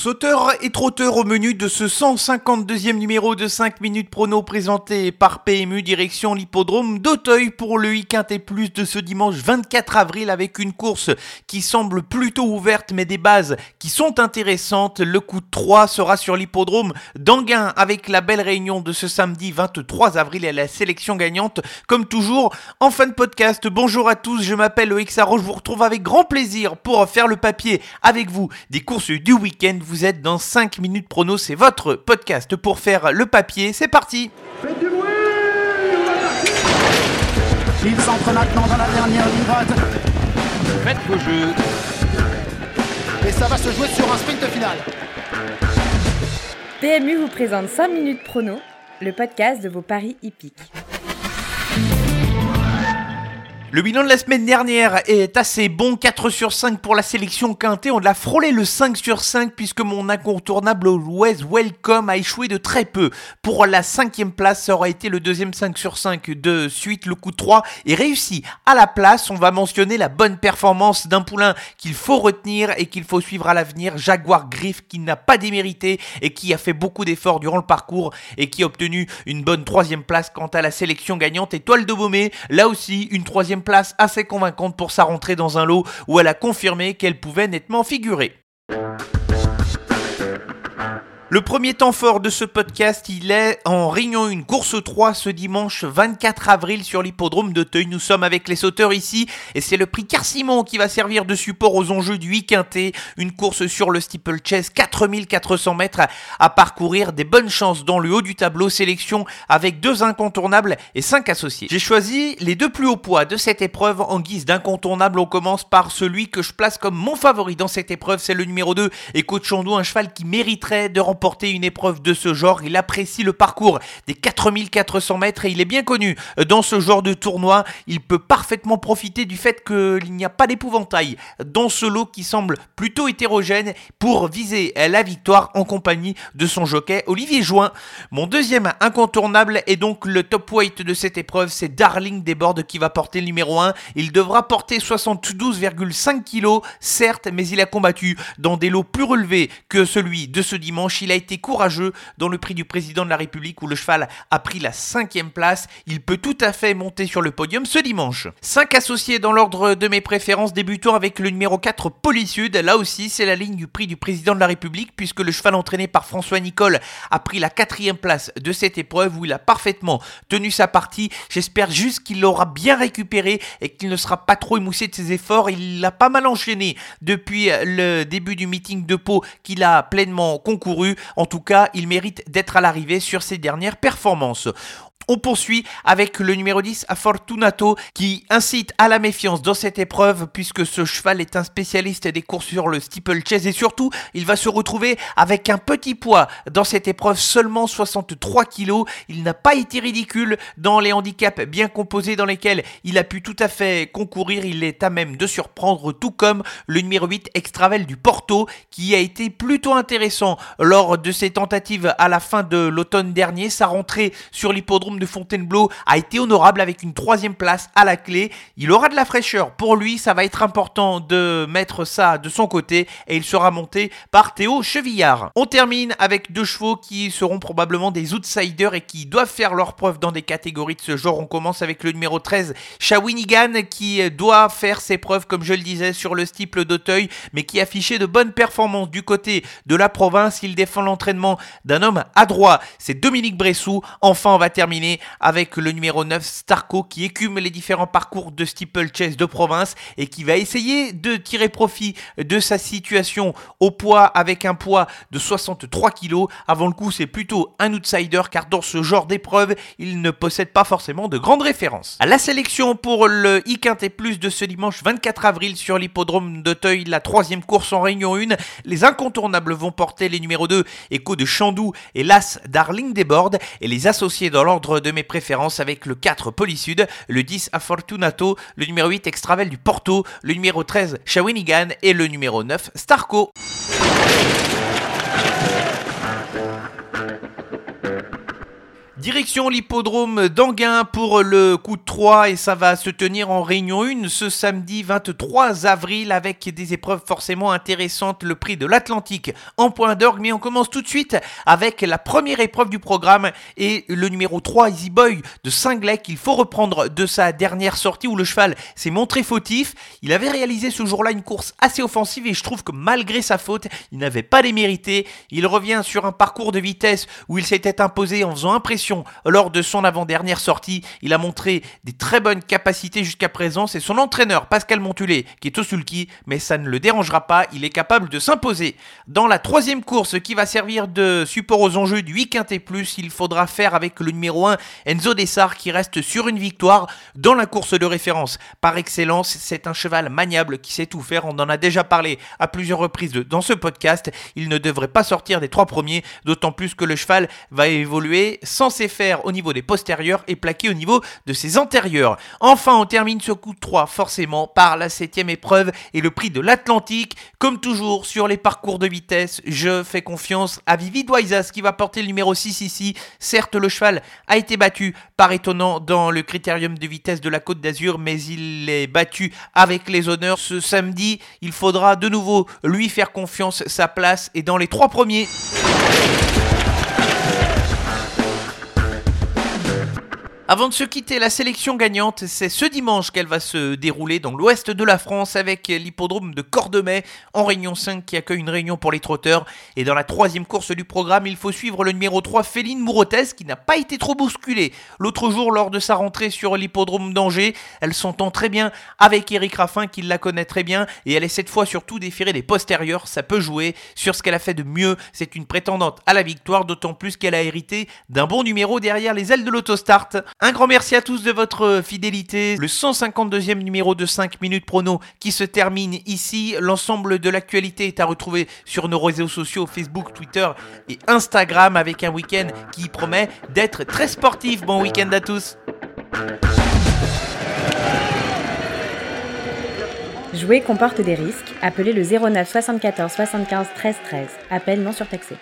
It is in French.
Sauteur et trotteur au menu de ce 152e numéro de 5 minutes prono présenté par PMU direction l'hippodrome d'Auteuil pour le week-end et plus de ce dimanche 24 avril avec une course qui semble plutôt ouverte mais des bases qui sont intéressantes. Le coup de 3 sera sur l'hippodrome d'Anguin avec la belle réunion de ce samedi 23 avril et la sélection gagnante comme toujours en fin de podcast. Bonjour à tous, je m'appelle Loïc je vous retrouve avec grand plaisir pour faire le papier avec vous des courses du week-end vous êtes dans 5 minutes prono, c'est votre podcast pour faire le papier, c'est parti Faites du bruit Il s'entre maintenant dans la dernière ligne droite. Faites vos jeux. Et ça va se jouer sur un sprint final. PMU vous présente 5 minutes prono, le podcast de vos paris hippiques. Le bilan de la semaine dernière est assez bon, 4 sur 5 pour la sélection quintée. On l'a frôlé le 5 sur 5 puisque mon incontournable West Welcome a échoué de très peu. Pour la cinquième place, ça aurait été le deuxième 5 sur 5 de suite, le coup de 3 est réussi. À la place, on va mentionner la bonne performance d'un poulain qu'il faut retenir et qu'il faut suivre à l'avenir, Jaguar Griff qui n'a pas démérité et qui a fait beaucoup d'efforts durant le parcours et qui a obtenu une bonne troisième place quant à la sélection gagnante. Étoile de Baumé, là aussi une troisième place assez convaincante pour sa rentrée dans un lot où elle a confirmé qu'elle pouvait nettement figurer. Le premier temps fort de ce podcast, il est en Réunion 1, course 3 ce dimanche 24 avril sur l'hippodrome de Teuil. Nous sommes avec les sauteurs ici et c'est le prix Car-Simon qui va servir de support aux enjeux du week-end. Une course sur le steeplechase, 4400 mètres à parcourir, des bonnes chances dans le haut du tableau, sélection avec deux incontournables et cinq associés. J'ai choisi les deux plus hauts poids de cette épreuve en guise d'incontournable. On commence par celui que je place comme mon favori dans cette épreuve, c'est le numéro 2, Echo Chandou, un cheval qui mériterait de remporter remporter une épreuve de ce genre. Il apprécie le parcours des 4400 mètres et il est bien connu dans ce genre de tournoi. Il peut parfaitement profiter du fait qu'il n'y a pas d'épouvantail dans ce lot qui semble plutôt hétérogène pour viser la victoire en compagnie de son jockey Olivier Join. Mon deuxième incontournable est donc le top weight de cette épreuve, c'est Darling Desbordes qui va porter le numéro 1. Il devra porter 72,5 kg, certes, mais il a combattu dans des lots plus relevés que celui de ce dimanche. Il a été courageux dans le prix du président de la République où le cheval a pris la cinquième place. Il peut tout à fait monter sur le podium ce dimanche. 5 associés dans l'ordre de mes préférences, débutant avec le numéro 4 Polysud. Là aussi, c'est la ligne du prix du président de la République puisque le cheval entraîné par François Nicole a pris la quatrième place de cette épreuve où il a parfaitement tenu sa partie. J'espère juste qu'il l'aura bien récupéré et qu'il ne sera pas trop émoussé de ses efforts. Il l'a pas mal enchaîné depuis le début du meeting de Pau qu'il a pleinement concouru. En tout cas, il mérite d'être à l'arrivée sur ses dernières performances. On poursuit avec le numéro 10 à Fortunato qui incite à la méfiance dans cette épreuve puisque ce cheval est un spécialiste des courses sur le steeplechase et surtout il va se retrouver avec un petit poids dans cette épreuve seulement 63 kg. Il n'a pas été ridicule dans les handicaps bien composés dans lesquels il a pu tout à fait concourir. Il est à même de surprendre tout comme le numéro 8 Extravel du Porto qui a été plutôt intéressant lors de ses tentatives à la fin de l'automne dernier. Sa rentrée sur l'hippodrome de Fontainebleau a été honorable avec une troisième place à la clé. Il aura de la fraîcheur. Pour lui, ça va être important de mettre ça de son côté et il sera monté par Théo Chevillard. On termine avec deux chevaux qui seront probablement des outsiders et qui doivent faire leur preuve dans des catégories de ce genre. On commence avec le numéro 13, Shawinigan, qui doit faire ses preuves, comme je le disais, sur le steeple d'Auteuil, mais qui affichait de bonnes performances du côté de la province. Il défend l'entraînement d'un homme adroit. C'est Dominique Bressou. Enfin, on va terminer avec le numéro 9 Starco qui écume les différents parcours de steeplechase de province et qui va essayer de tirer profit de sa situation au poids avec un poids de 63 kg. Avant le coup, c'est plutôt un outsider car dans ce genre d'épreuve, il ne possède pas forcément de grandes références. La sélection pour le et Plus de ce dimanche 24 avril sur l'hippodrome d'Auteuil, la troisième course en Réunion 1, les incontournables vont porter les numéros 2 Echo de Chandou et l'As Darling Desbordes et les associés dans l'ordre de mes préférences avec le 4 Polysud, le 10 Afortunato, le numéro 8 Extravel du Porto, le numéro 13 Shawinigan et le numéro 9 Starco. Direction l'hippodrome d'Anguin pour le coup de 3 et ça va se tenir en réunion 1 ce samedi 23 avril avec des épreuves forcément intéressantes, le prix de l'Atlantique en point d'orgue. Mais on commence tout de suite avec la première épreuve du programme et le numéro 3 Easy Boy de Singlet qu'il faut reprendre de sa dernière sortie où le cheval s'est montré fautif. Il avait réalisé ce jour-là une course assez offensive et je trouve que malgré sa faute, il n'avait pas les mérités. Il revient sur un parcours de vitesse où il s'était imposé en faisant impression lors de son avant-dernière sortie. Il a montré des très bonnes capacités jusqu'à présent. C'est son entraîneur Pascal Montulé qui est au sulky, mais ça ne le dérangera pas. Il est capable de s'imposer. Dans la troisième course qui va servir de support aux enjeux du 8 et plus, il faudra faire avec le numéro 1 Enzo Dessart qui reste sur une victoire dans la course de référence. Par excellence, c'est un cheval maniable qui sait tout faire. On en a déjà parlé à plusieurs reprises dans ce podcast. Il ne devrait pas sortir des trois premiers, d'autant plus que le cheval va évoluer sans faire au niveau des postérieurs et plaqué au niveau de ses antérieurs. Enfin, on termine ce coup de 3 forcément par la septième épreuve et le prix de l'Atlantique. Comme toujours sur les parcours de vitesse, je fais confiance à Vivi Doisas qui va porter le numéro 6 ici. Certes, le cheval a été battu par étonnant dans le critérium de vitesse de la Côte d'Azur, mais il est battu avec les honneurs ce samedi. Il faudra de nouveau lui faire confiance, sa place est dans les trois premiers. Avant de se quitter, la sélection gagnante, c'est ce dimanche qu'elle va se dérouler dans l'ouest de la France avec l'hippodrome de Cordemais en Réunion 5 qui accueille une réunion pour les trotteurs. Et dans la troisième course du programme, il faut suivre le numéro 3 Féline Mourotès qui n'a pas été trop bousculée l'autre jour lors de sa rentrée sur l'hippodrome d'Angers. Elle s'entend très bien avec Eric Raffin qui la connaît très bien et elle est cette fois surtout déférée des postérieurs. Ça peut jouer sur ce qu'elle a fait de mieux. C'est une prétendante à la victoire, d'autant plus qu'elle a hérité d'un bon numéro derrière les ailes de l'autostart. Un grand merci à tous de votre fidélité. Le 152e numéro de 5 minutes prono qui se termine ici. L'ensemble de l'actualité est à retrouver sur nos réseaux sociaux Facebook, Twitter et Instagram avec un week-end qui promet d'être très sportif. Bon week-end à tous. Jouer comporte des risques. Appelez le 09 74 75 13 13. Appel non surtaxé.